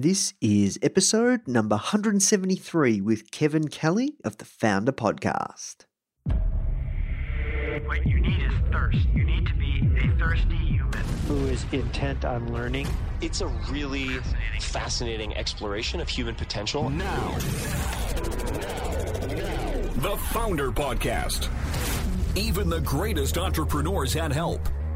This is episode number 173 with Kevin Kelly of the Foundr Podcast. What you need is thirst. You need to be a thirsty human. who is intent on learning. It's a really fascinating exploration of human potential. Now, the Foundr Podcast. Even the greatest entrepreneurs had help.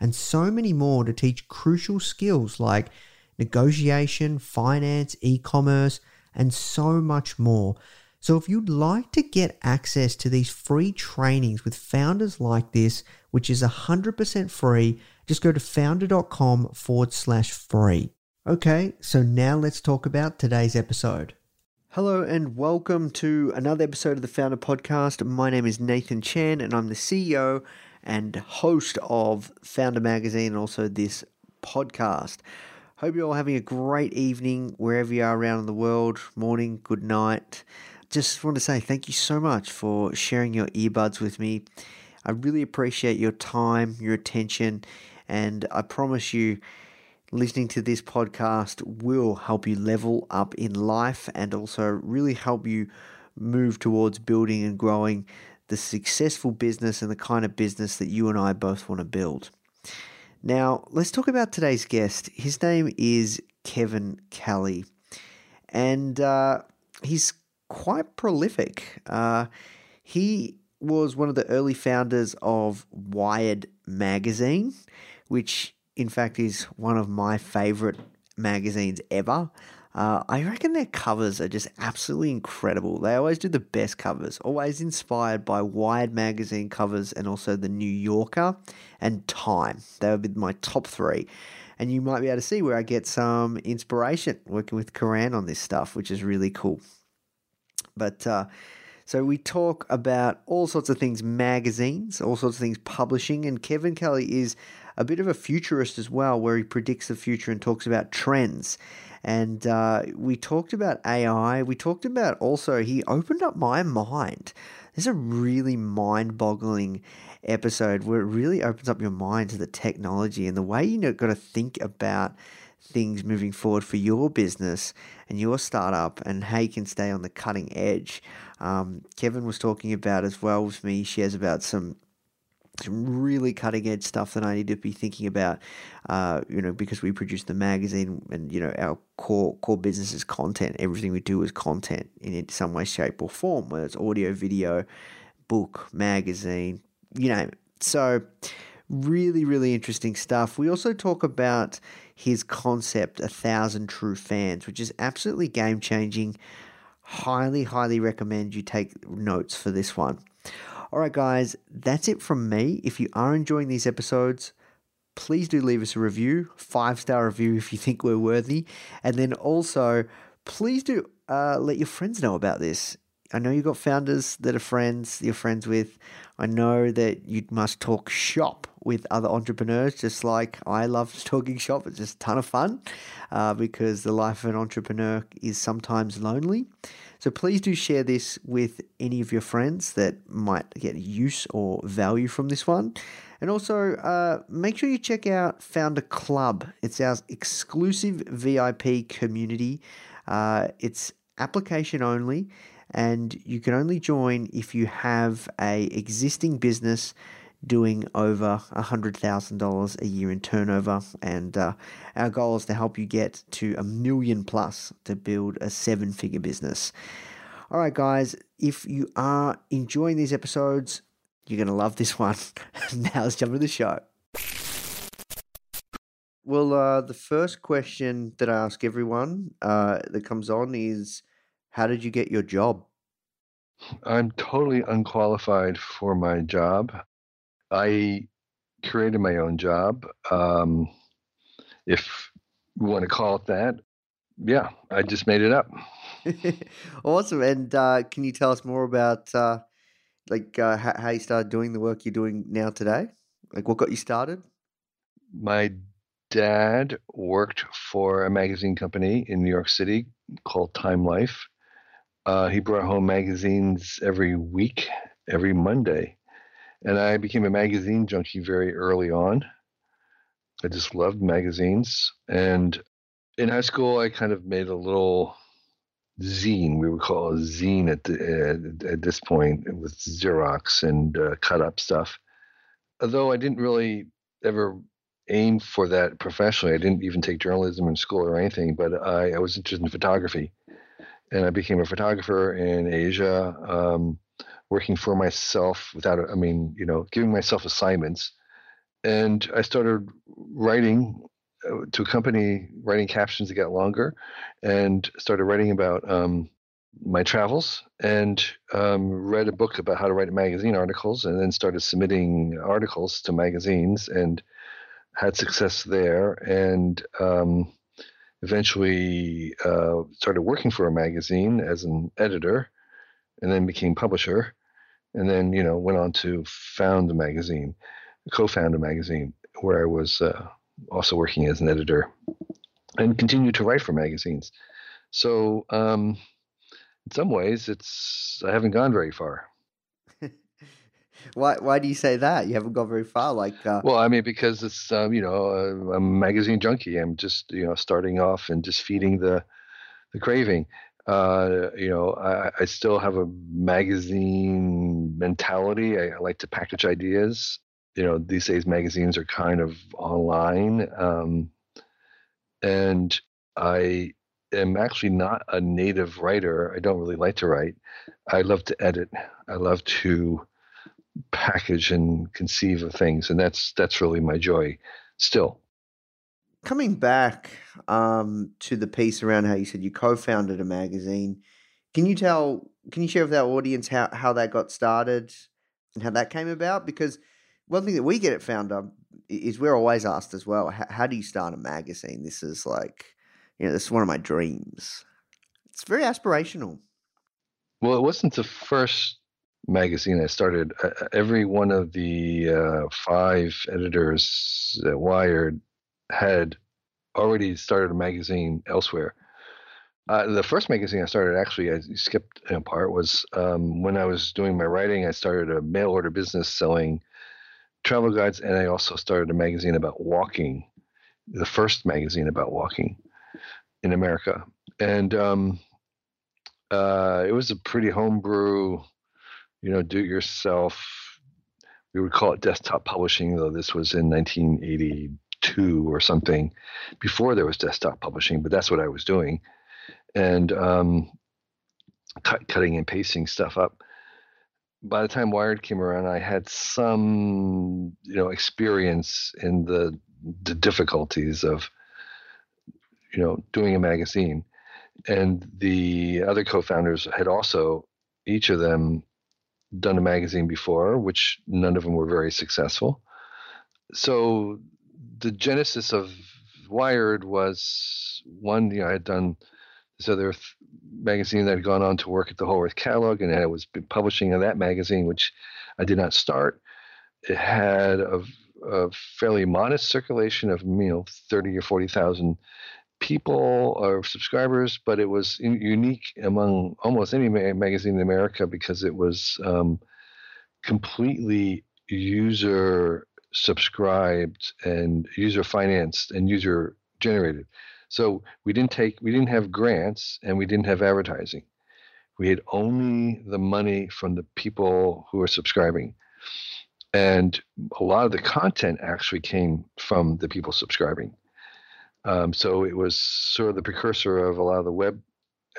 and so many more to teach crucial skills like negotiation, finance, e commerce, and so much more. So, if you'd like to get access to these free trainings with founders like this, which is 100% free, just go to foundr.com forward slash free. Okay, so now let's talk about today's episode. Hello and welcome to another episode of the Foundr Podcast. My name is Nathan Chan and I'm the CEO and host of Foundr Magazine and also this podcast. Hope you're all having a great evening wherever you are around the world. Morning, good night. Just want to say thank you so much for sharing your earbuds with me. I really appreciate your time, your attention, and I promise you listening to this podcast will help you level up in life and also really help you move towards building and growing the successful business and the kind of business that you and I both want to build. Now, let's talk about today's guest. His name is Kevin Kelly, and uh, he's quite prolific. Uh, he was one of the early founders of Wired Magazine, which in fact, is one of my favorite magazines ever. Uh, I reckon their covers are just absolutely incredible. They always do the best covers, always inspired by Wired magazine covers and also the New Yorker and Time. They would be my top three. And you might be able to see where I get some inspiration working with Karan on this stuff, which is really cool. But uh, so we talk about all sorts of things magazines, all sorts of things publishing, and Kevin Kelly is a bit of a futurist as well, where he predicts the future and talks about trends. And uh, we talked about AI. We talked about also, he opened up my mind. There's a really mind boggling episode where it really opens up your mind to the technology and the way you know, got to think about things moving forward for your business and your startup and how you can stay on the cutting edge. Um, Kevin was talking about as well with me, shares about some some really cutting edge stuff that I need to be thinking about, uh, you know, because we produce the magazine and, you know, our core core business is content. Everything we do is content in some way, shape, or form, whether it's audio, video, book, magazine, you know. So, really, really interesting stuff. We also talk about his concept, A Thousand True Fans, which is absolutely game changing. Highly, highly recommend you take notes for this one. All right, guys, that's it from me. If you are enjoying these episodes, please do leave us a review, five star review if you think we're worthy. And then also, please do uh, let your friends know about this. I know you've got founders that are friends, you're friends with. I know that you must talk shop with other entrepreneurs, just like I love talking shop. It's just a ton of fun uh, because the life of an entrepreneur is sometimes lonely. So please do share this with any of your friends that might get use or value from this one. And also, uh, make sure you check out Foundr Club. It's our exclusive VIP community. Uh, it's application only, and you can only join if you have a existing business doing over $100,000 a year in turnover. And uh, our goal is to help you get to a million plus to build a seven figure business. All right, guys, if you are enjoying these episodes, you're going to love this one. now let's jump into the show. Well, uh, the first question that I ask everyone uh, that comes on is How did you get your job? I'm totally unqualified for my job. I created my own job, um, if you want to call it that. Yeah, I just made it up. awesome. And uh, can you tell us more about uh, like uh, how, how you started doing the work you're doing now today? Like what got you started? My dad worked for a magazine company in New York City called Time Life. Uh, he brought home magazines every week, every Monday. And I became a magazine junkie very early on. I just loved magazines. And in high school, I kind of made a little zine. We would call a zine at, the, uh, at this point with Xerox and uh, cut up stuff. Although I didn't really ever aim for that professionally, I didn't even take journalism in school or anything, but I, I was interested in photography. And I became a photographer in Asia, um, working for myself without, I mean, you know, giving myself assignments. And I started writing uh, to accompany writing captions that got longer and started writing about um, my travels and um, read a book about how to write magazine articles and then started submitting articles to magazines and had success there and um, eventually uh, started working for a magazine as an editor and then became publisher and then you know went on to found a magazine co-found a magazine where i was uh, also working as an editor and continue to write for magazines. So, um, in some ways, it's I haven't gone very far. Why Why do you say that? You haven't gone very far. Like, uh... well, I mean, because it's um, you know uh, I'm a magazine junkie. I'm just you know starting off and just feeding the the craving. Uh, you know, I, I, still have a magazine mentality. I, I like to package ideas you know these days magazines are kind of online um, and i am actually not a native writer i don't really like to write i love to edit i love to package and conceive of things and that's that's really my joy still coming back um, to the piece around how you said you co-founded a magazine can you tell can you share with our audience how, how that got started and how that came about because one thing that we get at Foundr is we're always asked as well, how, how do you start a magazine? This is like, you know, this is one of my dreams. It's very aspirational. Well, it wasn't the first magazine I started. Uh, every one of the uh, five editors at Wired had already started a magazine elsewhere. Uh, the first magazine I started, actually, I skipped a part, was um, when I was doing my writing. I started a mail order business selling travel guides, and I also started a magazine about walking, the first magazine about walking in America. And um, uh, it was a pretty homebrew, you know, do it yourself. We would call it desktop publishing, though this was in 1982 or something before there was desktop publishing, but that's what I was doing. And um, cut, cutting and pasting stuff up by the time Wired came around, I had some, you know, experience in the the difficulties of, you know, doing a magazine, and the other co-founders had also, each of them, done a magazine before, which none of them were very successful. So, the genesis of Wired was one, you know, I had done this other th- magazine that had gone on to work at the Whole Earth Catalog, and I was publishing in that magazine, which I did not start. It had a, a fairly modest circulation of you know thirty or forty thousand people or subscribers, but it was unique among almost any ma- magazine in America because it was um, completely user subscribed and user financed and user generated. So we didn't take we didn't have grants and we didn't have advertising. We had only the money from the people who were subscribing. And a lot of the content actually came from the people subscribing. Um, so it was sort of the precursor of a lot of the web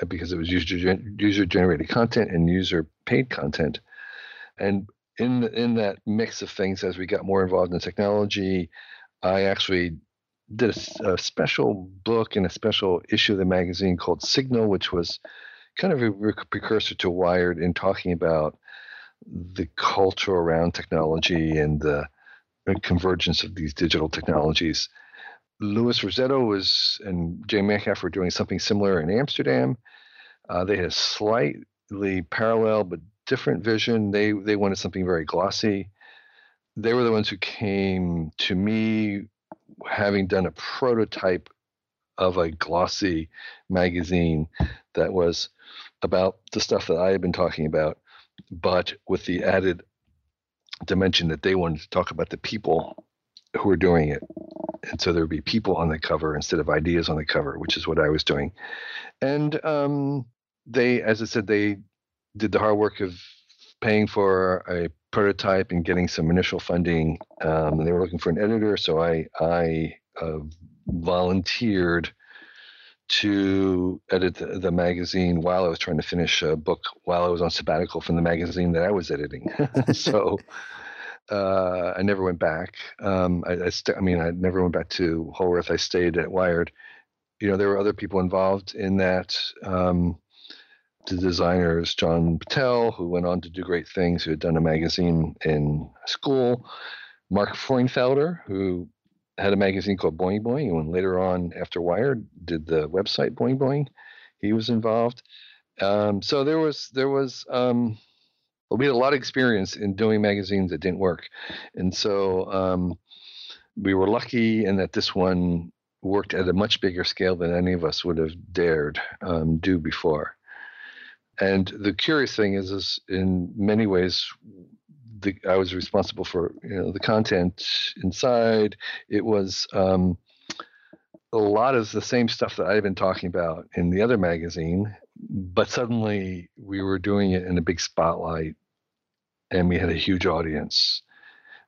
uh, because it was user user generated content and user paid content. And in the, in that mix of things, as we got more involved in technology, I actually did a, a, special book and a special issue of the magazine called Signal, which was kind of a precursor to Wired in talking about the culture around technology and the convergence of these digital technologies. Louis Rossetto was and Jane Metcalfe were doing something similar in Amsterdam. Uh, they had a slightly parallel but different vision. They they wanted something very glossy. They were the ones who came to me having done a prototype of a glossy magazine that was about the stuff that I had been talking about, but with the added dimension that they wanted to talk about the people who were doing it. And so there would be people on the cover instead of ideas on the cover, which is what I was doing. And um, they, as I said, they did the hard work of paying for a prototype and getting some initial funding. Um, and they were looking for an editor, so I I uh, volunteered to edit the, the, magazine while I was trying to finish a book while I was on sabbatical from the magazine that I was editing. so uh, I never went back. Um, I, I, st- I, mean, I never went back to Whole Earth. I stayed at Wired. You know, there were other people involved in that. Um, the designers John Patel, who went on to do great things, who had done a magazine in school, Mark Frauenfelder, who had a magazine called Boing Boing, and later on, after Wired, did the website Boing Boing. He was involved. Um, so there was there was um, we had a lot of experience in doing magazines that didn't work, and so um, we were lucky in that this one worked at a much bigger scale than any of us would have dared um, do before. And the curious thing is, is in many ways, the, I was responsible for you know the content inside. It was um, a lot of the same stuff that I've been talking about in the other magazine, but suddenly we were doing it in a big spotlight, and we had a huge audience.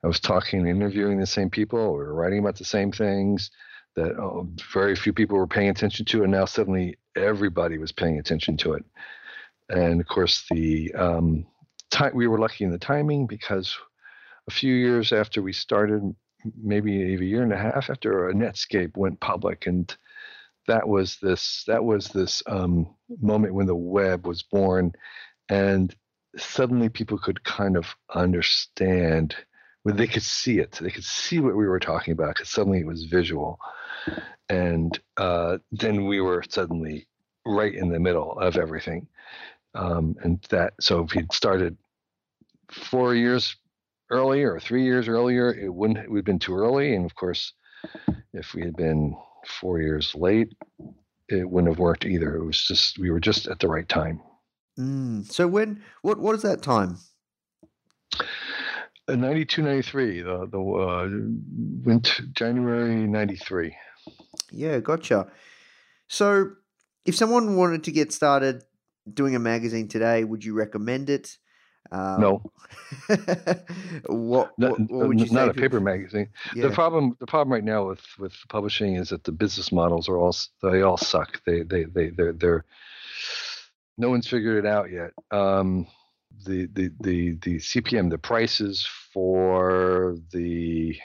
I was talking and interviewing the same people. We were writing about the same things that oh, very few people were paying attention to, and now suddenly everybody was paying attention to it and of course the um, time we were lucky in the timing because a few years after we started, maybe a year and a half after Netscape went public, and that was this that was this um, moment when the web was born, and suddenly people could kind of understand when they could see it they could see what we were talking about because suddenly it was visual and uh, then we were suddenly right in the middle of everything um, and that, so if he'd started four years earlier or three years earlier, it wouldn't would have been too early. And of course, if we had been four years late, it wouldn't have worked either. It was just we were just at the right time. Mm. So when what what is that time? Uh, 92, 93, the the uh, went January 93. Yeah, gotcha. So if someone wanted to get started doing a magazine today, would you recommend it? Um, no. what, what, what, would you not a paper magazine. Yeah. The problem the problem right now with with publishing is that the business models are all they all suck. They they they they're, they're no one's figured it out yet. Um, the the the the CPM the prices for the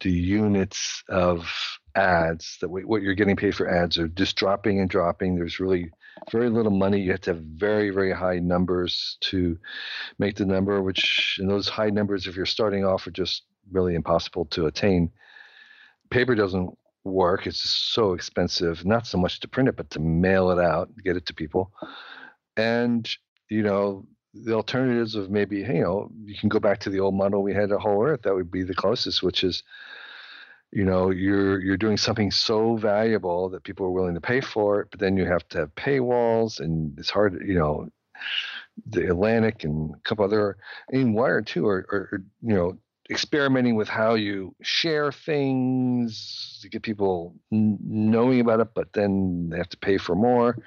the units of ads that what you're getting paid for ads are just dropping and dropping. There's really very little money. You have to have very, very high numbers to make the number, which and those high numbers, if you're starting off, are just really impossible to attain. Paper doesn't work. It's just so expensive, not so much to print it, but to mail it out, get it to people. And, you know, the alternatives of maybe, you know, you can go back to the old model we had at Whole Earth. That would be the closest, which is, you know, you're you're doing something so valuable that people are willing to pay for it, but then you have to have paywalls, and it's hard, you know, the Atlantic and a couple other, and Wired too, are, are you know experimenting with how you share things to get people n- knowing about it, but then they have to pay for more.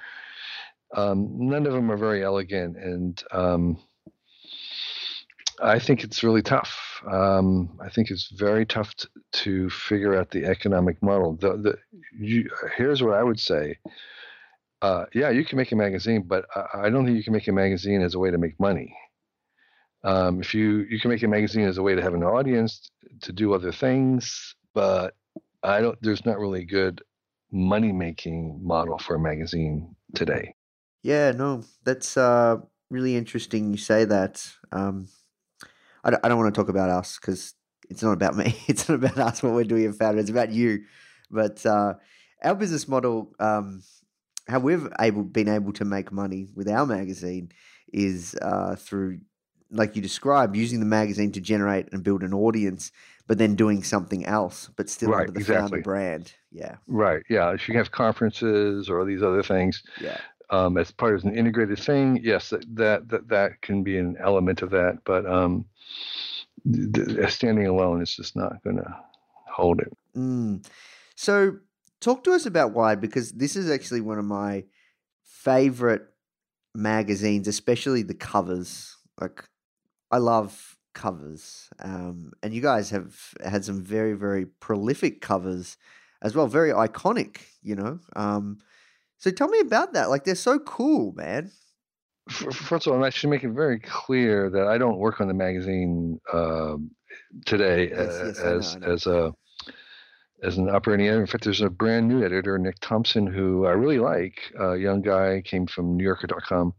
Um, none of them are very elegant, and um, I think it's really tough. Um, I think it's very tough t- to figure out the economic model. The, the, you, here's what I would say. Uh, yeah, you can make a magazine, but I, I don't think you can make a magazine as a way to make money. Um, if you you can make a magazine as a way to have an audience to do other things, but I don't. There's not really a good money making model for a magazine today. Yeah, no, that's uh, really interesting. You say that. Um, I don't, I don't want to talk about us because it's not about me. It's not about us what we're doing Foundr. It's about you. But uh, our business model, um, how we've able been able to make money with our magazine, is uh, through like you described, using the magazine to generate and build an audience, but then doing something else, but still Right, under the exactly. founder brand. Yeah, Right. Yeah. If you have conferences or these other things yeah, um, as part of an integrated thing, yes, that that that, that can be an element of that. But um, th- standing alone is just not going to hold it. Mm. So, talk to us about why, because this is actually one of my favorite magazines, especially the covers. Like, I love covers, um, and you guys have had some very, very prolific covers as well, very iconic. You know, um, so tell me about that. Like, they're so cool, man. First of all, I should make it very clear that I don't work on the magazine um today Yes, uh, yes, I know, as I know. as a as an operating editor. In fact, there's a brand new editor, Nick Thompson, who I really like. A young guy came from NewYorker.com.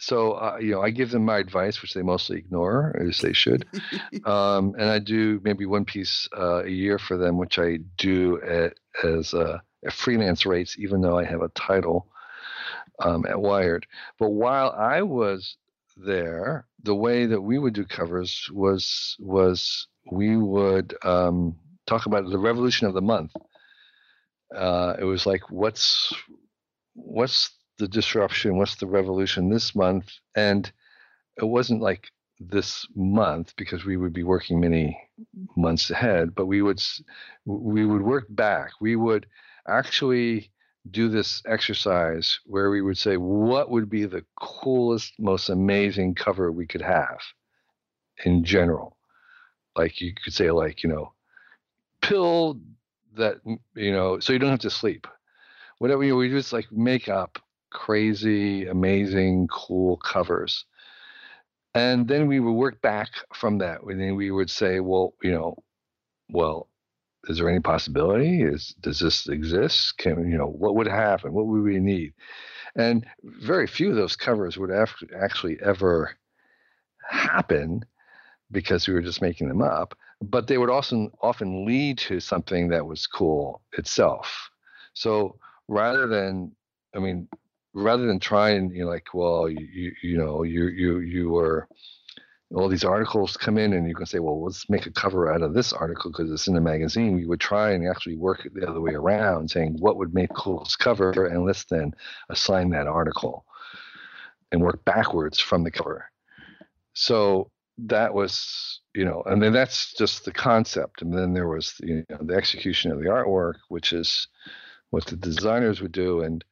So uh, you know, I give them my advice, which they mostly ignore, as they should. um, and I do maybe one piece uh, a year for them, which I do at, as uh, at freelance rates, even though I have a title um, at Wired. But while I was there, the way that we would do covers was was we would um, talk about the revolution of the month. Uh, it was like what's what's the disruption, what's the revolution this month, and it wasn't like this month because we would be working many months ahead, but we would we would work back. We would actually do this exercise where we would say what would be the coolest most amazing cover we could have in general? Like you could say like you know pill that you know so you don't have to sleep. Whatever you know, we just like make up crazy amazing cool covers. And then we would work back from that and then we would say well you know well is there any possibility? Is does this exist? Can you know what would happen? What would we need? And very few of those covers would actually ever happen because we were just making them up but they would also often lead to something that was cool itself. So rather than i mean rather than trying, you know like well you you, know you you you were all these articles come in and you can say well let's make a cover out of this article because it's in a magazine we would try and actually work it the other way around saying what would make coolest cover and let's then assign that article and work backwards from the cover. So that was you know and then that's just the concept. And then there was you know the execution of the artwork which is what the designers would do. And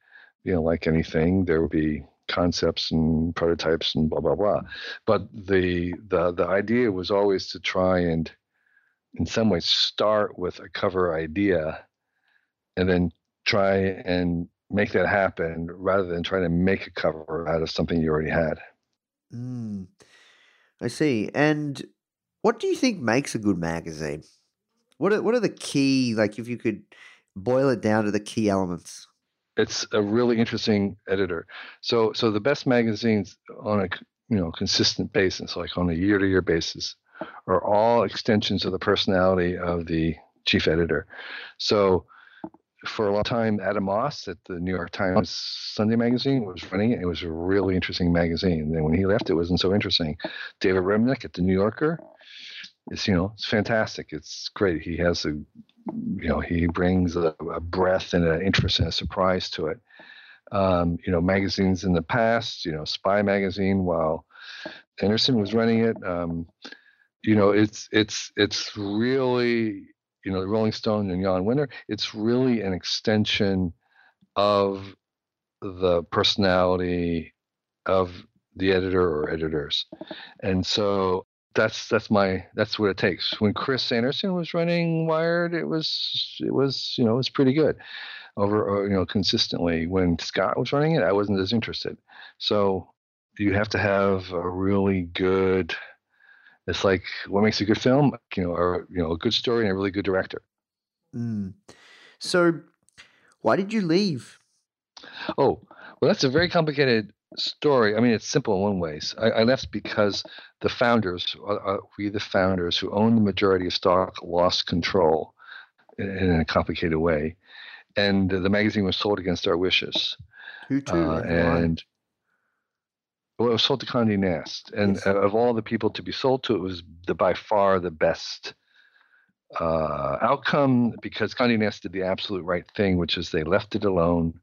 you know like anything there would be concepts and prototypes and blah blah blah but the the the idea was always to try and in some ways start with a cover idea and then try and make that happen rather than trying to make a cover out of something you already had Mm, I see. And what do you think makes a good magazine? What are what are the key like if you could boil it down to the key elements? It's a really interesting editor. So so the best magazines on a you know consistent basis, like on a year to year basis, are all extensions of the personality of the chief editor. So for a long time, Adam Moss at the New York Times Sunday magazine was running it. It was a really interesting magazine. And then when he left, it wasn't so interesting. David Remnick at the New Yorker, it's you know it's fantastic. It's great. He has a you know he brings a, a breadth and an interest and a surprise to it. Um, you know magazines in the past, you know Spy magazine while Andersen was running it. Um, you know it's it's it's really you know, Rolling Stone and Jann Wenner. it's really an extension of the personality of the editor or editors. And so that's that's my that's what it takes. When Chris Anderson was running Wired, it was it was you know it was pretty good over uh, you know consistently. When Scott was running it, I wasn't as interested. So you have to have a really good it's like what makes a good film, you know, or you know, a good story and a really good director. Mm. So, why did you leave? Oh, well, that's a very complicated story. I mean, it's simple in one way. I, I left because the founders, uh, uh, we the founders who own the majority of stock, lost control in, in a complicated way, and the magazine was sold against our wishes. Who to? Uh, and well, it was sold to Condé Nast, and Yes. of all the people to be sold to, it was the by far the best uh, outcome because Condé Nast did the absolute right thing, which is they left it alone.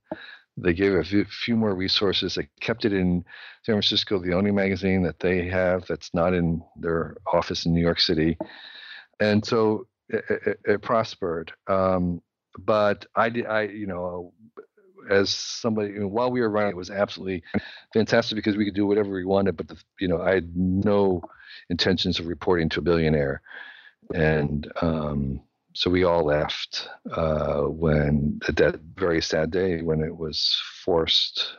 They gave a few, more resources. They kept it in San Francisco, the only magazine that they have that's not in their office in New York City, and so it, it, it prospered. Um, but I did, I you know, as somebody you know, while we were running, it was absolutely fantastic because we could do whatever we wanted. But the, you know, I had no intentions of reporting to a billionaire, and um, so we all left uh, when that very sad day when it was forced.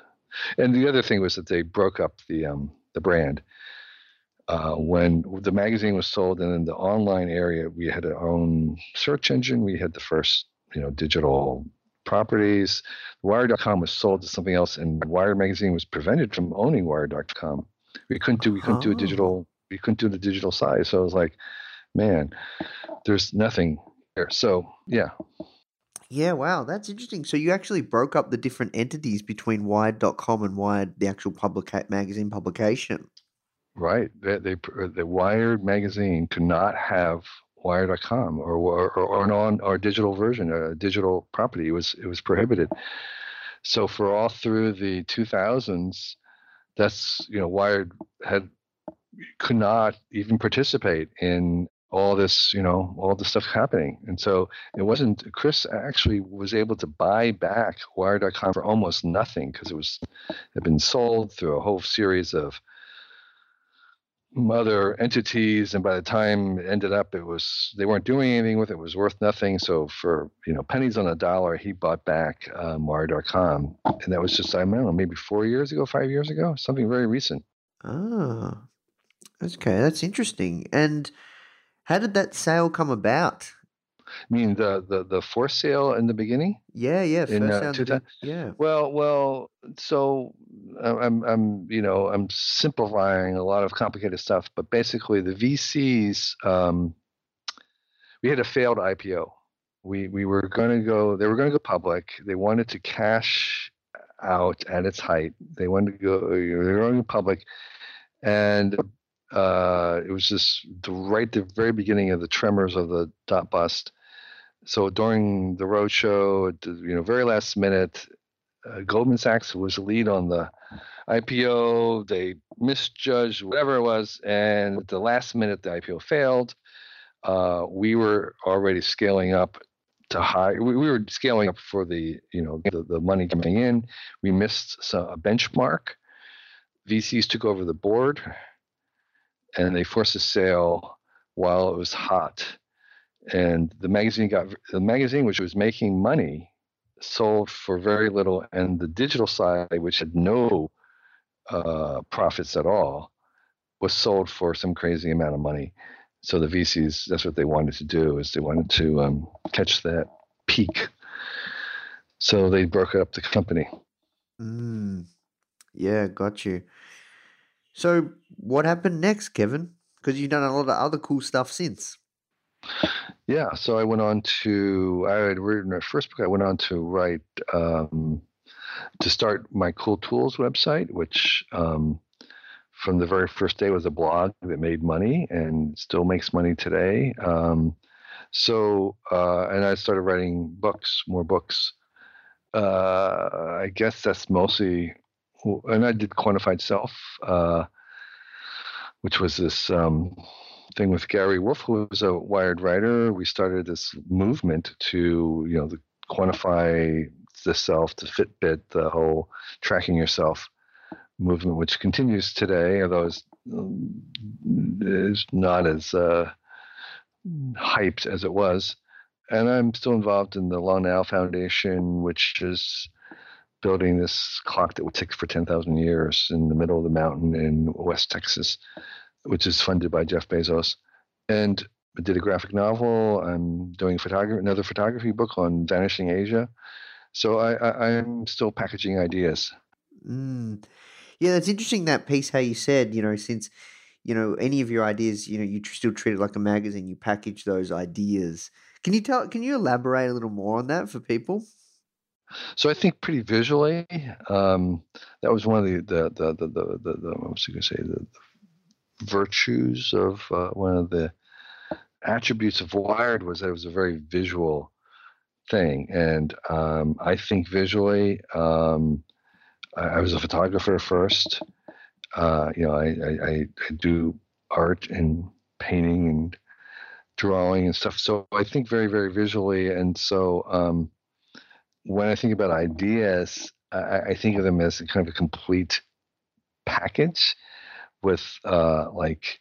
And the other thing was that they broke up the um, the brand. Uh, when the magazine was sold, and in the online area, we had our own search engine. We had the first, you know, digital properties. Wired.com was sold to something else, and Wired magazine was prevented from owning Wired.com. We couldn't do we couldn't do a Oh. digital we couldn't do the digital side. So I was like, man, there's nothing there. So yeah, Yeah, wow, that's interesting. So you actually broke up the different entities between Wired.com and Wired, the actual publica- magazine publication. right. They, they uh, the Wired magazine could not have Wired.com or or, or an on or digital version, a digital property. It was it was prohibited. So for all through the 2000s, that's you know Wired had could not even participate in all this you know all this stuff happening. And so it wasn't chris actually was able to buy back wired.com for almost nothing because it was had been sold through a whole series of other entities. And by the time it ended up it was they weren't doing anything with it, it was worth nothing. So for you know pennies on a dollar he bought back um, wired.com and that was just i don't know maybe four years ago five years ago something very recent. Ah, okay, that's interesting. And how did that sale come about? I mean the the the for sale in the beginning. Yeah, yeah, In, first uh, two yeah. Well, well, so uh, I'm I'm you know I'm simplifying a lot of complicated stuff, but basically the VCs um, we had a failed IPO. We we were going to go. They were going to go public. They wanted to cash out at its height. They wanted to go. They were going public, and uh, it was just the right the very beginning of the tremors of the dot bust. So during the roadshow, you know, very last minute, uh, Goldman Sachs was the lead on the IPO. They misjudged whatever it was, and at the last minute, the IPO failed. Uh, we were already scaling up to high. We, we were scaling up for the you know the, the money coming in. We missed so- a benchmark. VCs took over the board, and they forced a sale while it was hot. And the magazine got the magazine, which was making money, sold for very little, and the digital side, which had no uh, profits at all, was sold for some crazy amount of money. So the VCs, that's what they wanted to do, is they wanted to um, catch that peak. So they broke up the company. Mm, yeah, got you. So what happened next, Kevin? Because you've done a lot of other cool stuff since. Yeah, so I went on to I had written my first book. I went on to write um, to start my Cool Tools website, which um, from the very first day was a blog that made money and still makes money today. Um, so uh, and I started writing books, more books. Uh, I guess that's mostly, and I did quantified self, uh, which was this um, thing with Gary Wolf, who was a Wired writer. We started this movement to, you know, the quantify the self, the Fitbit, the whole tracking yourself movement, which continues today, although it's, is not as uh, hyped as it was. And I'm still involved in the Long Now Foundation, which is building this clock that would tick for 10,000 years in the middle of the mountain in West Texas, which is funded by Jeff Bezos. And I did a graphic novel. I'm doing photography, another photography book on vanishing Asia. So I, am still packaging ideas. Mm. Yeah, that's interesting that piece how you said, you know, since you know any of your ideas, you know, you still treat it like a magazine, you package those ideas. Can you tell can you elaborate a little more on that for people? So I think pretty visually, um, that was one of the the the the the, the, the what was I going to say the, the, virtues of uh, one of the attributes of Wired was that it was a very visual thing, and um, I think visually, um, I, I, was a photographer first. Uh, you know, I, I, I do art and painting and drawing and stuff. So I think very, very visually. And so um, when I think about ideas, I, I, think of them as kind of a complete package with uh, like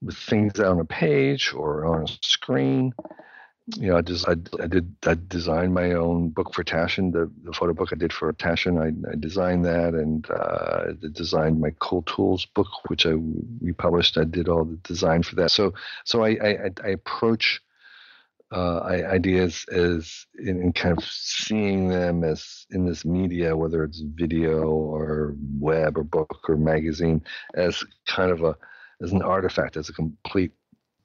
with things on a page or on a screen you know, I, just, I, I did I designed my own book for Taschen, the, the photo book I did for Taschen. I, I designed that and uh, designed my Cool Tools book, which I republished. I did all the design for that. So so I I, I approach uh, ideas as in, in, kind of seeing them as in this media, whether it's video or web or book or magazine, as kind of a as an artifact, as a complete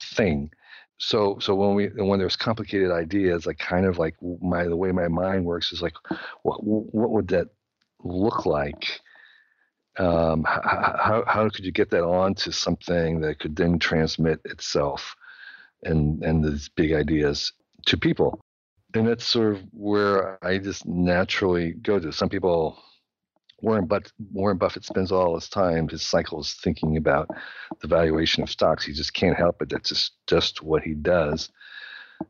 thing. So so when we when there's complicated ideas like kind of like my the way my mind works is like what what would that look like? Um, how, how could you get that onto something that could then transmit itself and and these big ideas to people and that's sort of where i just naturally go to some people Warren, but- Warren Buffett spends all his time, his cycles, thinking about the valuation of stocks. He just can't help it. That's just just what he does.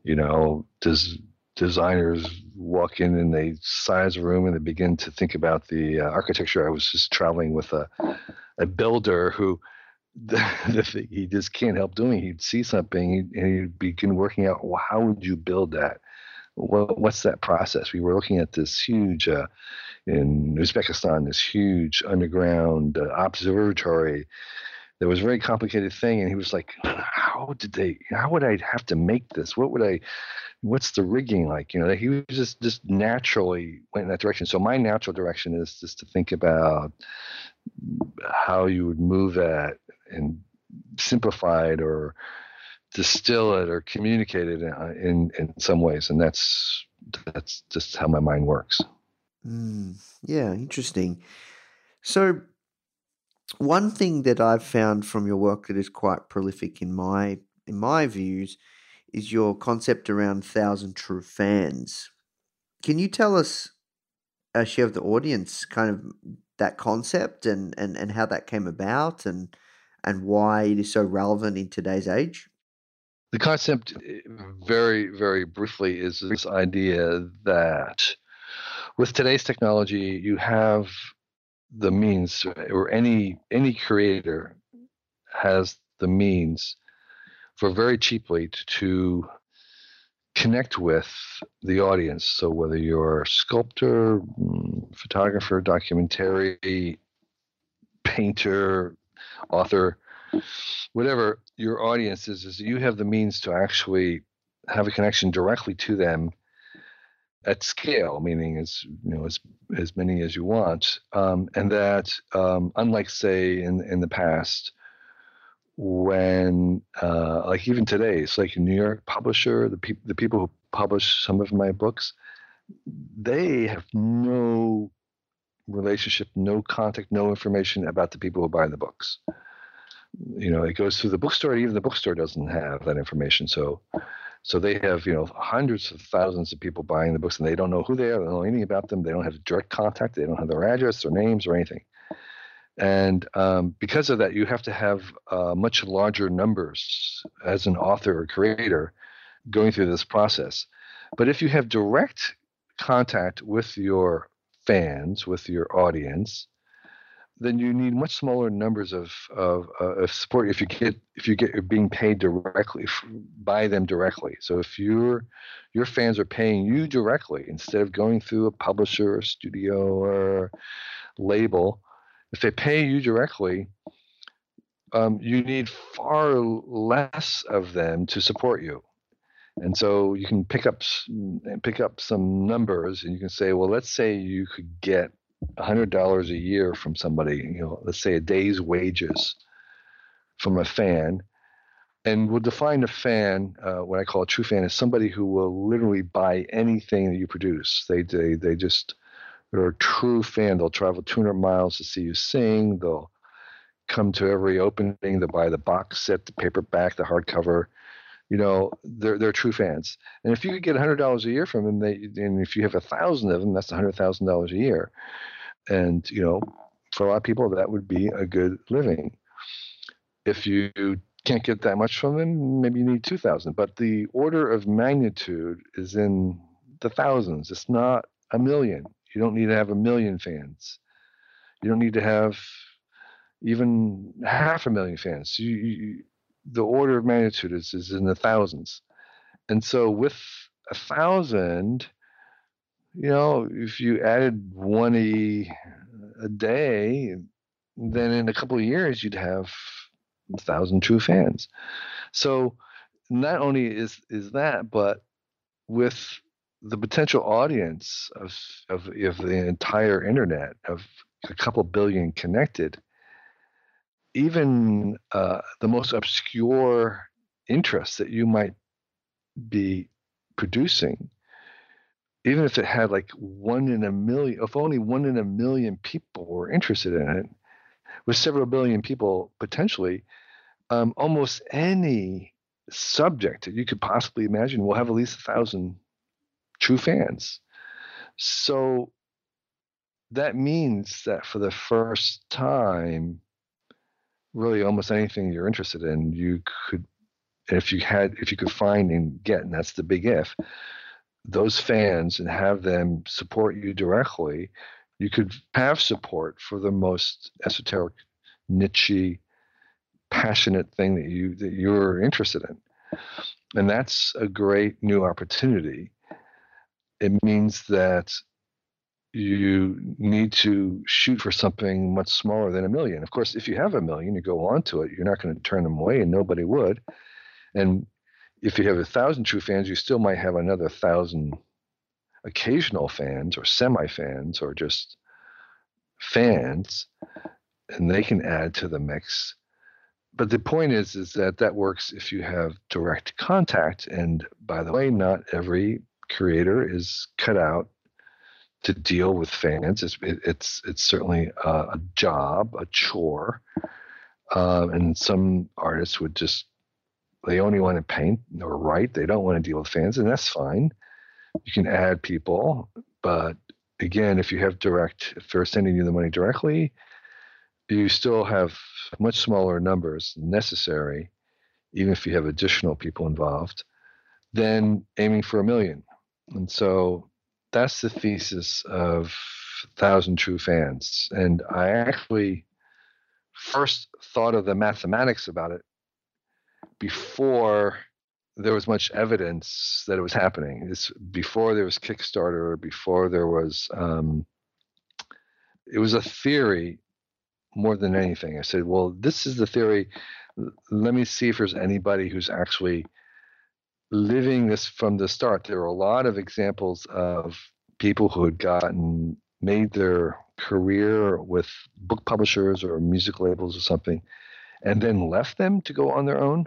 You know, does designers walk in and they size a room and they begin to think about the uh, architecture. I was just traveling with a a builder who the, the, he just can't help doing. He'd see something and he'd begin working out. Well, how would you build that? What, what's that process? We were looking at this huge uh, in Uzbekistan, this huge underground uh, observatory. There was a very complicated thing, and he was like, "How did they? How would I have to make this? What would I? What's the rigging like? You know?" He was just just naturally went in that direction. So my natural direction is just to think about how you would move that and simplify it or distill it or communicate it in, in, in some ways, and that's that's just how my mind works. Mm, yeah, interesting. So, one thing that I've found from your work that is quite prolific in my in my views is your concept around thousand true fans. Can you tell us, uh, share with the audience, kind of that concept and, and, and how that came about and and why it is so relevant in today's age? The concept, eh, very very briefly, is this idea that with today's technology, you have the means, or any any creator has the means for very cheaply to connect with the audience. So whether you're a sculptor, mm, photographer, documentary, painter, author, whatever your audience is, is you have the means to actually have a connection directly to them at scale, meaning as you know as as many as you want, um, and that um, unlike say in in the past, when uh, like even today it's like a new york publisher the people the people who publish some of my books they have no relationship no contact no information about the people who buy the books. You know it goes through the bookstore even the bookstore doesn't have that information. So so they have you know hundreds of thousands of people buying the books and they don't know who they are they don't know anything about them they don't have direct contact they don't have their address or names or anything. And um, because of that, you have to have uh, much larger numbers as an author or creator going through this process. But if you have direct contact with your fans, with your audience, then you need much smaller numbers of, of, uh, of support if you get if you get you're being paid directly by them directly. So if your your fans are paying you directly instead of going through a publisher or studio or label, if they pay you directly, um, you need far less of them to support you. And so you can pick up pick up some numbers, and you can say, well, let's say you could get hundred dollars a year from somebody. You know, let's say a day's wages from a fan, and we'll define a fan. Uh, what I call a true fan is somebody who will literally buy anything that you produce. They they they just they're a true fan. They'll travel 200 miles to see you sing. They'll come to every opening. They'll buy the box set, the paperback, the hardcover. You know, they're they're true fans. And if you could get hundred dollars a year from them, they and if you have a thousand of them, that's hundred thousand dollars a year. And you know, for a lot of people, that would be a good living. If you can't get that much from them, maybe you need two thousand. But the order of magnitude is in the thousands. It's not a million. You don't need to have a million fans. You don't need to have even half a million fans. You, you, the order of magnitude is, is in the thousands. And so with a thousand, you know, if you added one a, day, then in a couple of years you'd have a thousand true fans. So not only is is that, but with the potential audience of, of, of the entire internet of a couple billion connected even uh, the most obscure interests that you might be producing even if it had like one in a million if only one in a million people were interested in it with several billion people potentially um, almost any subject that you could possibly imagine will have at least a thousand true fans. So that means that for the first time, really almost anything you're interested in, you could, if you had, if you could find and get, and that's the big if, those fans and have them support you directly, you could have support for the most esoteric, niche, passionate thing that you that you're interested in, and that's a great new opportunity. It means that you need to shoot for something much smaller than a million. Of course, if you have a million, you go on to it, you're not going to turn them away, and nobody would. And if you have a thousand true fans, you still might have another thousand occasional fans or semi fans or just fans, and they can add to the mix. But the point is, is that that works if you have direct contact. And by the way, not every creator is cut out to deal with fans. It's it's it's certainly a, a job, a chore, uh, and some artists would just they only want to paint or write. They don't want to deal with fans, and that's fine. You can add people, but again, if you have direct, if they're sending you the money directly, you still have much smaller numbers necessary, even if you have additional people involved, than aiming for a million. And so that's the thesis of Thousand True Fans. And I actually first thought of the mathematics about it before there was much evidence that it was happening. It's before there was Kickstarter, before there was, um, it was a theory more than anything. I said, well, this is the theory. Let me see if there's anybody who's actually living this from the start. There are a lot of examples of people who had gotten made their career with book publishers or music labels or something, and then left them to go on their own.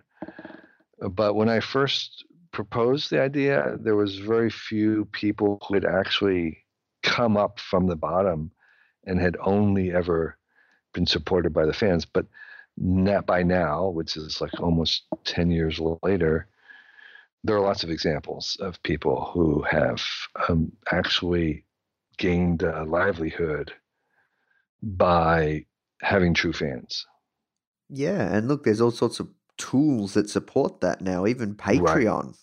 But when I first proposed the idea, there was very few people who had actually come up from the bottom and had only ever been supported by the fans. But not by now, which is like almost 10 years later, there are lots of examples of people who have um, actually gained a livelihood by having true fans. Yeah, and look, there's all sorts of tools that support that now, even Patreon.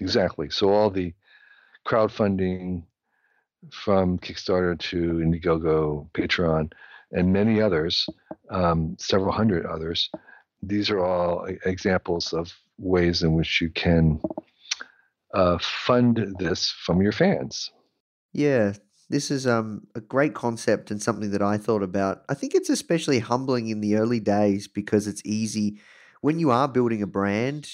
Exactly. So all the crowdfunding from Kickstarter to Indiegogo, Patreon, and many others, um, several hundred others, these are all examples of ways in which you can uh, fund this from your fans. Yeah, this is um, a great concept and something that I thought about. I think it's especially humbling in the early days because it's easy when you are building a brand,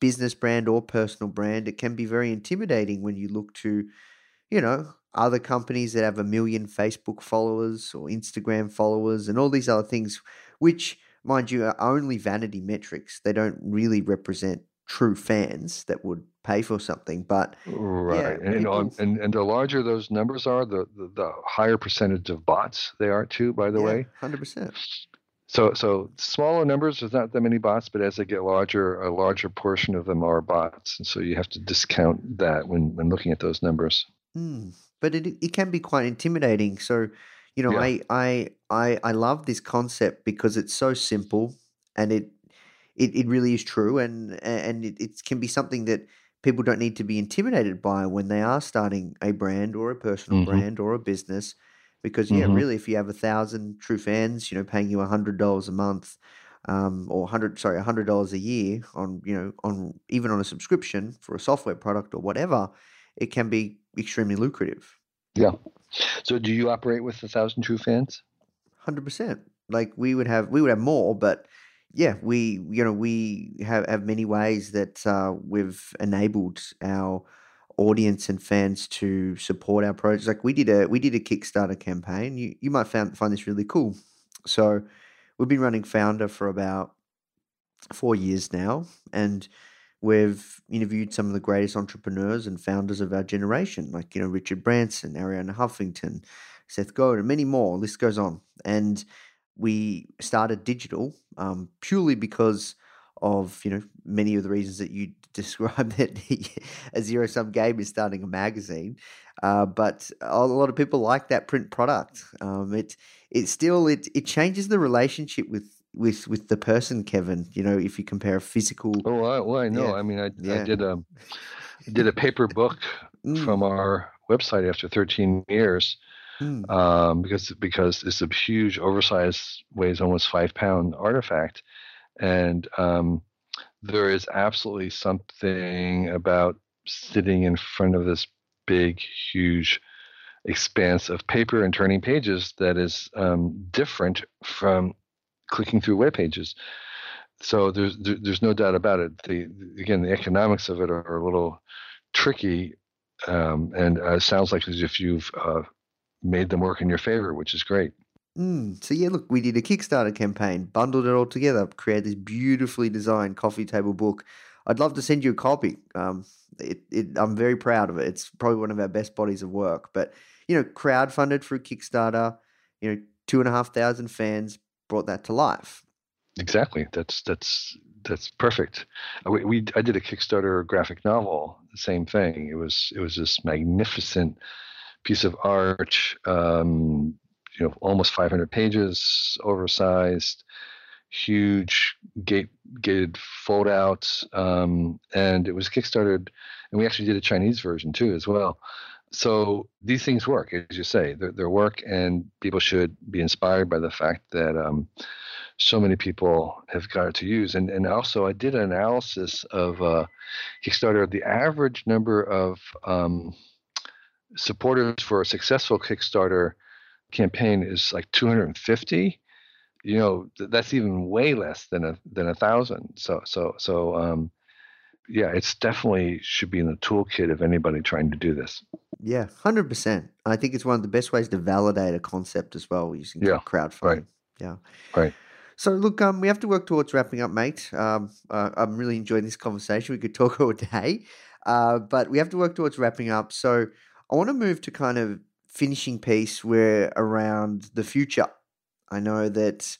business brand or personal brand, it can be very intimidating when you look to, you know, other companies that have a million Facebook followers or Instagram followers and all these other things, which, mind you, are only vanity metrics. They don't really represent true fans that would pay for something. But Right, yeah, and, and and the larger those numbers are, the, the the higher percentage of bots they are too. By the yeah, way, hundred percent. so so smaller numbers, there's not that many bots, but as they get larger, a larger portion of them are bots, and so you have to discount that when when looking at those numbers. Mm, but it it can be quite intimidating. So, you know, Yeah. I, I I I love this concept because it's so simple and it it, it really is true and and it, it can be something that people don't need to be intimidated by when they are starting a brand or a personal Mhm. brand or a business. Because yeah, Mhm. really, if you have a thousand true fans, you know, paying you a hundred dollars a month, um, or hundred sorry, a hundred dollars a year on you know on even on a subscription for a software product or whatever, it can be extremely lucrative. Yeah. So do you operate with a thousand true fans? Hundred percent. Like we would have, we would have more, but yeah, we you know we have have many ways that uh, we've enabled our audience and fans to support our projects. Like we did a we did a Kickstarter campaign. You you might find find this really cool. So we've been running Foundr for about four years now, and we've interviewed some of the greatest entrepreneurs and founders of our generation, like you know Richard Branson, Arianna Huffington, Seth Godin, many more. List goes on, and we started digital um, purely because of you know many of the reasons that you described that a zero sum game is starting a magazine. Uh, but a lot of people like that print product. Um, it it still it it changes the relationship with with with the person, Kevin. You know, if you compare a physical. Oh, I, well, I know. Yeah. I mean, I, Yeah. I did a I did a paper book Mm, from our website after 13 years mm, um, because because it's a huge, oversized, weighs almost five pound artifact, and um, there is absolutely something about sitting in front of this big, huge expanse of paper and turning pages that is um, different from clicking through web pages. So there's there's no doubt about it. The again, the economics of it are a little tricky, um, and uh, it sounds like as if you've uh, made them work in your favor, which is great. mm. So yeah, look, we did a Kickstarter campaign, bundled it all together, created this beautifully designed coffee table book. I'd love to send you a copy. Um, it, it, I'm very proud of it. It's probably one of our best bodies of work. But you know, crowdfunded through Kickstarter. You know, two and a half thousand fans brought that to life. Exactly. That's that's that's perfect. Uh, We, we I did a Kickstarter graphic novel. The same thing. It was it was this magnificent piece of art. Um, you know, almost 500 pages, oversized, huge gate gated fold outs, um, and it was kickstarted. And we actually did a Chinese version too, as well. So these things work, as you say. They're, they're work, and people should be inspired by the fact that. Um, so many people have got to use. And and also I did an analysis of uh, Kickstarter. The average number of um, supporters for a successful Kickstarter campaign is like 250. You know th- that's even way less than a than a thousand. So so so um, yeah, it's definitely should be in the toolkit of anybody trying to do this. Yeah, hundred percent. I think it's one of the best ways to validate a concept as well using Yeah, crowdfunding. right. Yeah, Right. So look, um, we have to work towards wrapping up, mate. Um, uh, I'm really enjoying this conversation. We could talk all day, uh, but we have to work towards wrapping up. So I want to move to kind of finishing piece where around the future. I know that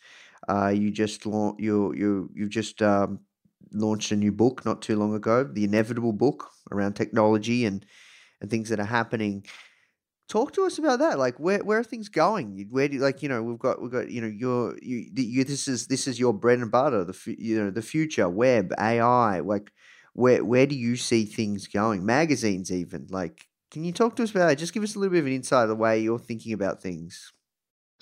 uh, you just launched you you you've just um, launched a new book not too long ago, the inevitable book around technology and and things that are happening. Talk to us about that. Like, where where are things going? Where do like you know we've got we've got you know your you, you this is this is your bread and butter. The you know the future web AI. Like, where where do you see things going? Magazines even like. Can you talk to us about it? Just give us a little bit of an insight of the way you're thinking about things.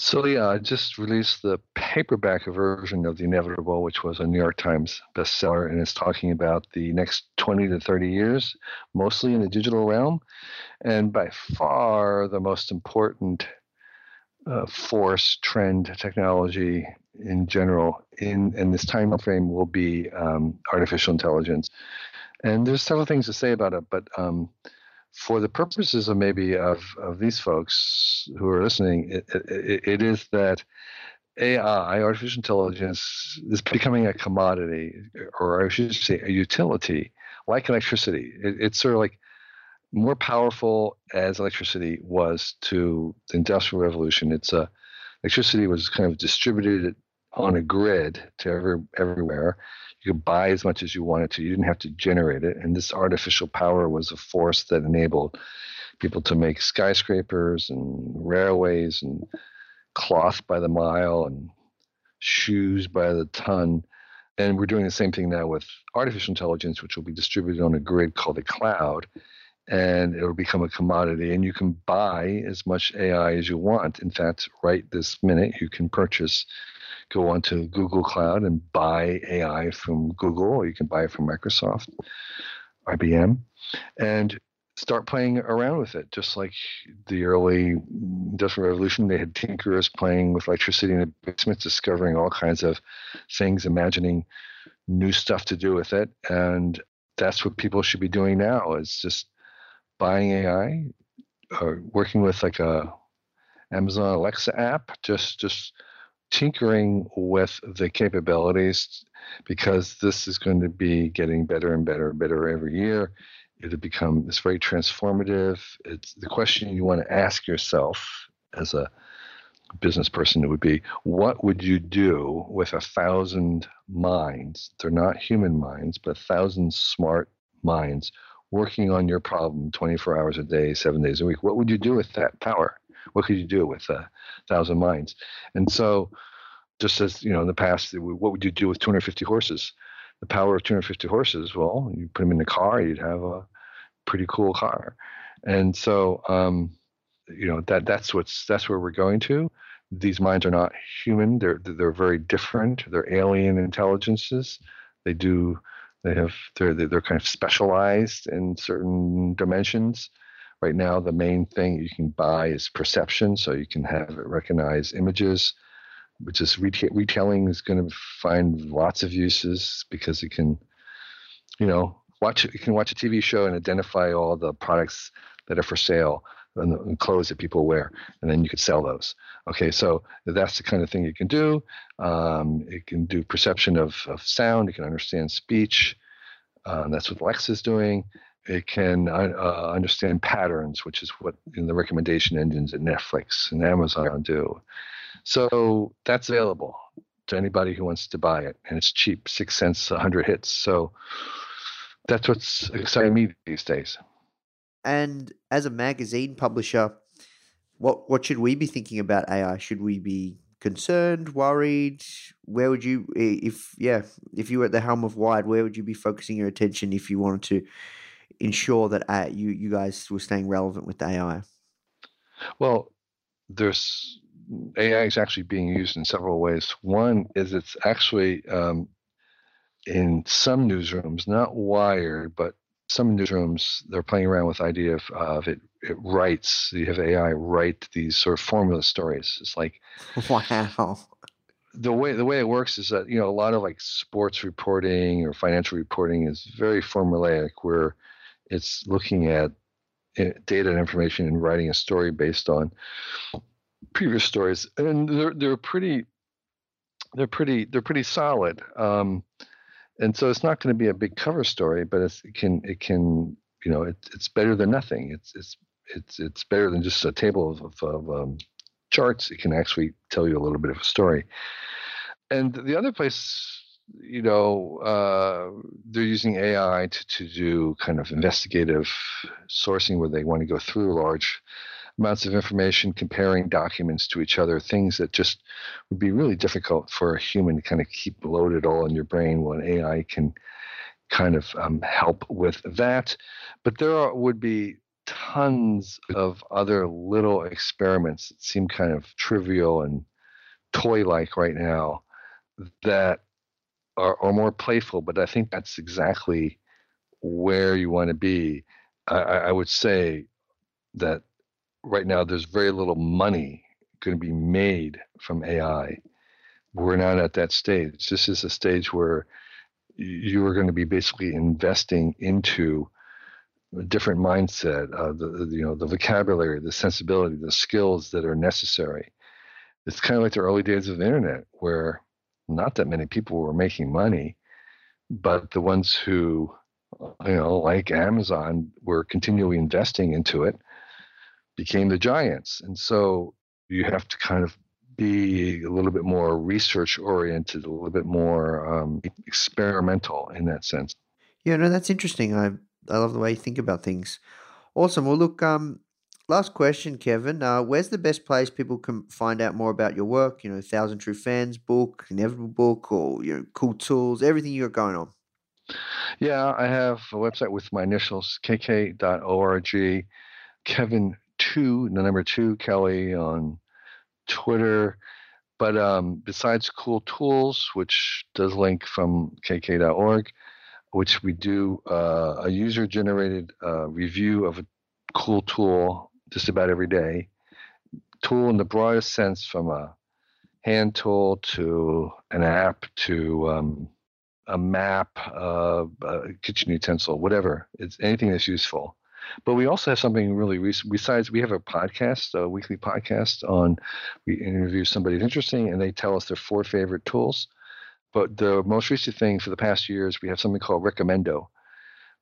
So yeah, I just released the paperback version of The Inevitable, which was a New York Times bestseller, and it's talking about the next 20 to 30 years, mostly in the digital realm, and by far the most important uh, force, trend, technology in general in in this time frame will be um, artificial intelligence. And there's several things to say about it, but um, for the purposes of maybe of, of these folks who are listening, it, it, it is that AI, artificial intelligence, is becoming a commodity, or I should say, a utility, like electricity. It, it's sort of like more powerful as electricity was to the industrial revolution. It's a electricity was kind of distributed on a grid to every, everywhere. You could buy as much as you wanted to. You didn't have to generate it. And this artificial power was a force that enabled people to make skyscrapers and railways and cloth by the mile and shoes by the ton. And we're doing the same thing now with artificial intelligence, which will be distributed on a grid called the cloud. And it'll become a commodity, and you can buy as much AI as you want. In fact, right this minute, you can purchase go onto Google Cloud and buy AI from Google, or you can buy it from Microsoft, IBM, and start playing around with it. Just like the early industrial revolution, they had tinkerers playing with electricity in the basement, discovering all kinds of things, imagining new stuff to do with it. And that's what people should be doing now is just buying AI or uh, working with like a Amazon Alexa app, just just tinkering with the capabilities because this is going to be getting better and better and better every year. It'll become it's very transformative. It's the question you want to ask yourself as a business person it would be what would you do with a thousand minds they're not human minds but a thousand smart minds working on your problem 24 hours a day seven days a week what would you do with that power what could you do with a thousand minds? And so, just as you know, in the past, what would you do with 250 horses? The power of 250 horses. Well, you put them in the car, you'd have a pretty cool car. And so, um, you know, that that's what's that's where we're going to. These minds are not human. They're they're very different. They're alien intelligences. They do they have they're they're kind of specialized in certain dimensions Right now, the main thing you can buy is perception, so you can have it recognize images, which is reta- retailing is going to find lots of uses because it can, you know, watch you can watch a TV show and identify all the products that are for sale and, and clothes that people wear, and then you could sell those. Okay, so that's the kind of thing you can do. Um, it can do perception of, of sound. It can understand speech. Uh, that's what Alexa's doing. It can uh, understand patterns, which is what in the recommendation engines at Netflix and Amazon do. So that's available to anybody who wants to buy it, and it's cheap, six cents a hundred hits. So that's what's exciting me these days. And as a magazine publisher, what what should we be thinking about AI? Should we be concerned, worried? Where would you, if yeah, if you were at the helm of Wired, where would you be focusing your attention if you wanted to ensure that uh, you you guys were staying relevant with AI? Well, there's AI is actually being used in several ways. One is it's actually um, in some newsrooms, not Wired, but some newsrooms they're playing around with the idea of, of it. It writes. You have AI write these sort of formula stories. It's like wow. The way the way it works is that you know a lot of like sports reporting or financial reporting is very formulaic, where it's looking at eh, data and information and writing a story based on previous stories, and they're they're pretty they're pretty they're pretty solid. Um, and so it's not going to be a big cover story, but it can it can you know it, it's better than nothing. It's it's it's it's better than just a table of, of, of um, charts. It can actually tell you a little bit of a story. And the other place, you know, uh, they're using AI to, to do kind of investigative sourcing where they want to go through large amounts of information, comparing documents to each other, things that just would be really difficult for a human to kind of keep loaded all in your brain when AI can kind of um, help with that. But there are, would be tons of other little experiments that seem kind of trivial and toy like right now that are, are more playful, but I think that's exactly where you want to be. I, I would say that right now there's very little money going to be made from AI. We're not at that stage. This is a stage where you are going to be basically investing into a different mindset, uh, the, the, you know the vocabulary, the sensibility, the skills that are necessary. It's kind of like the early days of the internet, where not that many people were making money, but the ones who, you know, like Amazon, were continually investing into it, became the giants. And so you have to kind of be a little bit more research oriented, a little bit more um, experimental in that sense. Yeah, no, that's interesting. I I love the way you think about things. Awesome. Well, look, um, last question, Kevin. Uh, where's the best place people can find out more about your work? You know, Thousand True Fans book, Inevitable book, or you know, cool tools, everything you got going on. Yeah, I have a website with my initials, kk.org. Kevin two, the number two, Kelly on Twitter. But um, besides Cool Tools, which does link from kk.org, which we do uh, a user generated uh, review of a cool tool just about every day. Tool in the broadest sense, from a hand tool to an app to um, a map, uh, a kitchen utensil, whatever. It's anything that's useful. But we also have something really recent. besides we have a podcast, a weekly podcast on we interview somebody interesting and they tell us their four favorite tools. But the most recent thing for the past years, we have something called Recommendo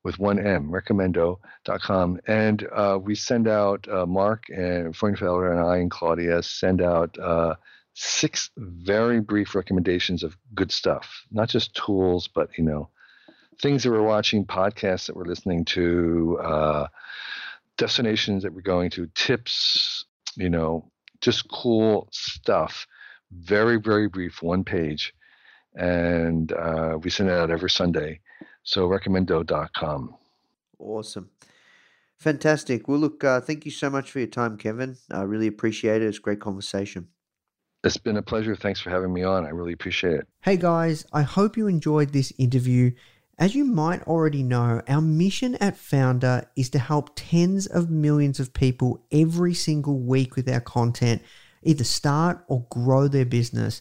with one M, recommendo.com. And uh, we send out, uh, Mark and Frauenfelder and I and Claudia send out uh, six very brief recommendations of good stuff, not just tools, but, you know, things that we're watching, podcasts that we're listening to, uh, destinations that we're going to, tips, you know, just cool stuff. Very, very brief, one page. And uh, we send it out every Sunday. So recommendo.com. Awesome. Fantastic. Well, look, uh, thank you so much for your time, Kevin. I really appreciate it. It's a great conversation. It's been a pleasure. Thanks for having me on. I really appreciate it. Hey, guys, I hope you enjoyed this interview. As you might already know, our mission at Foundr is to help tens of millions of people every single week with our content either start or grow their business,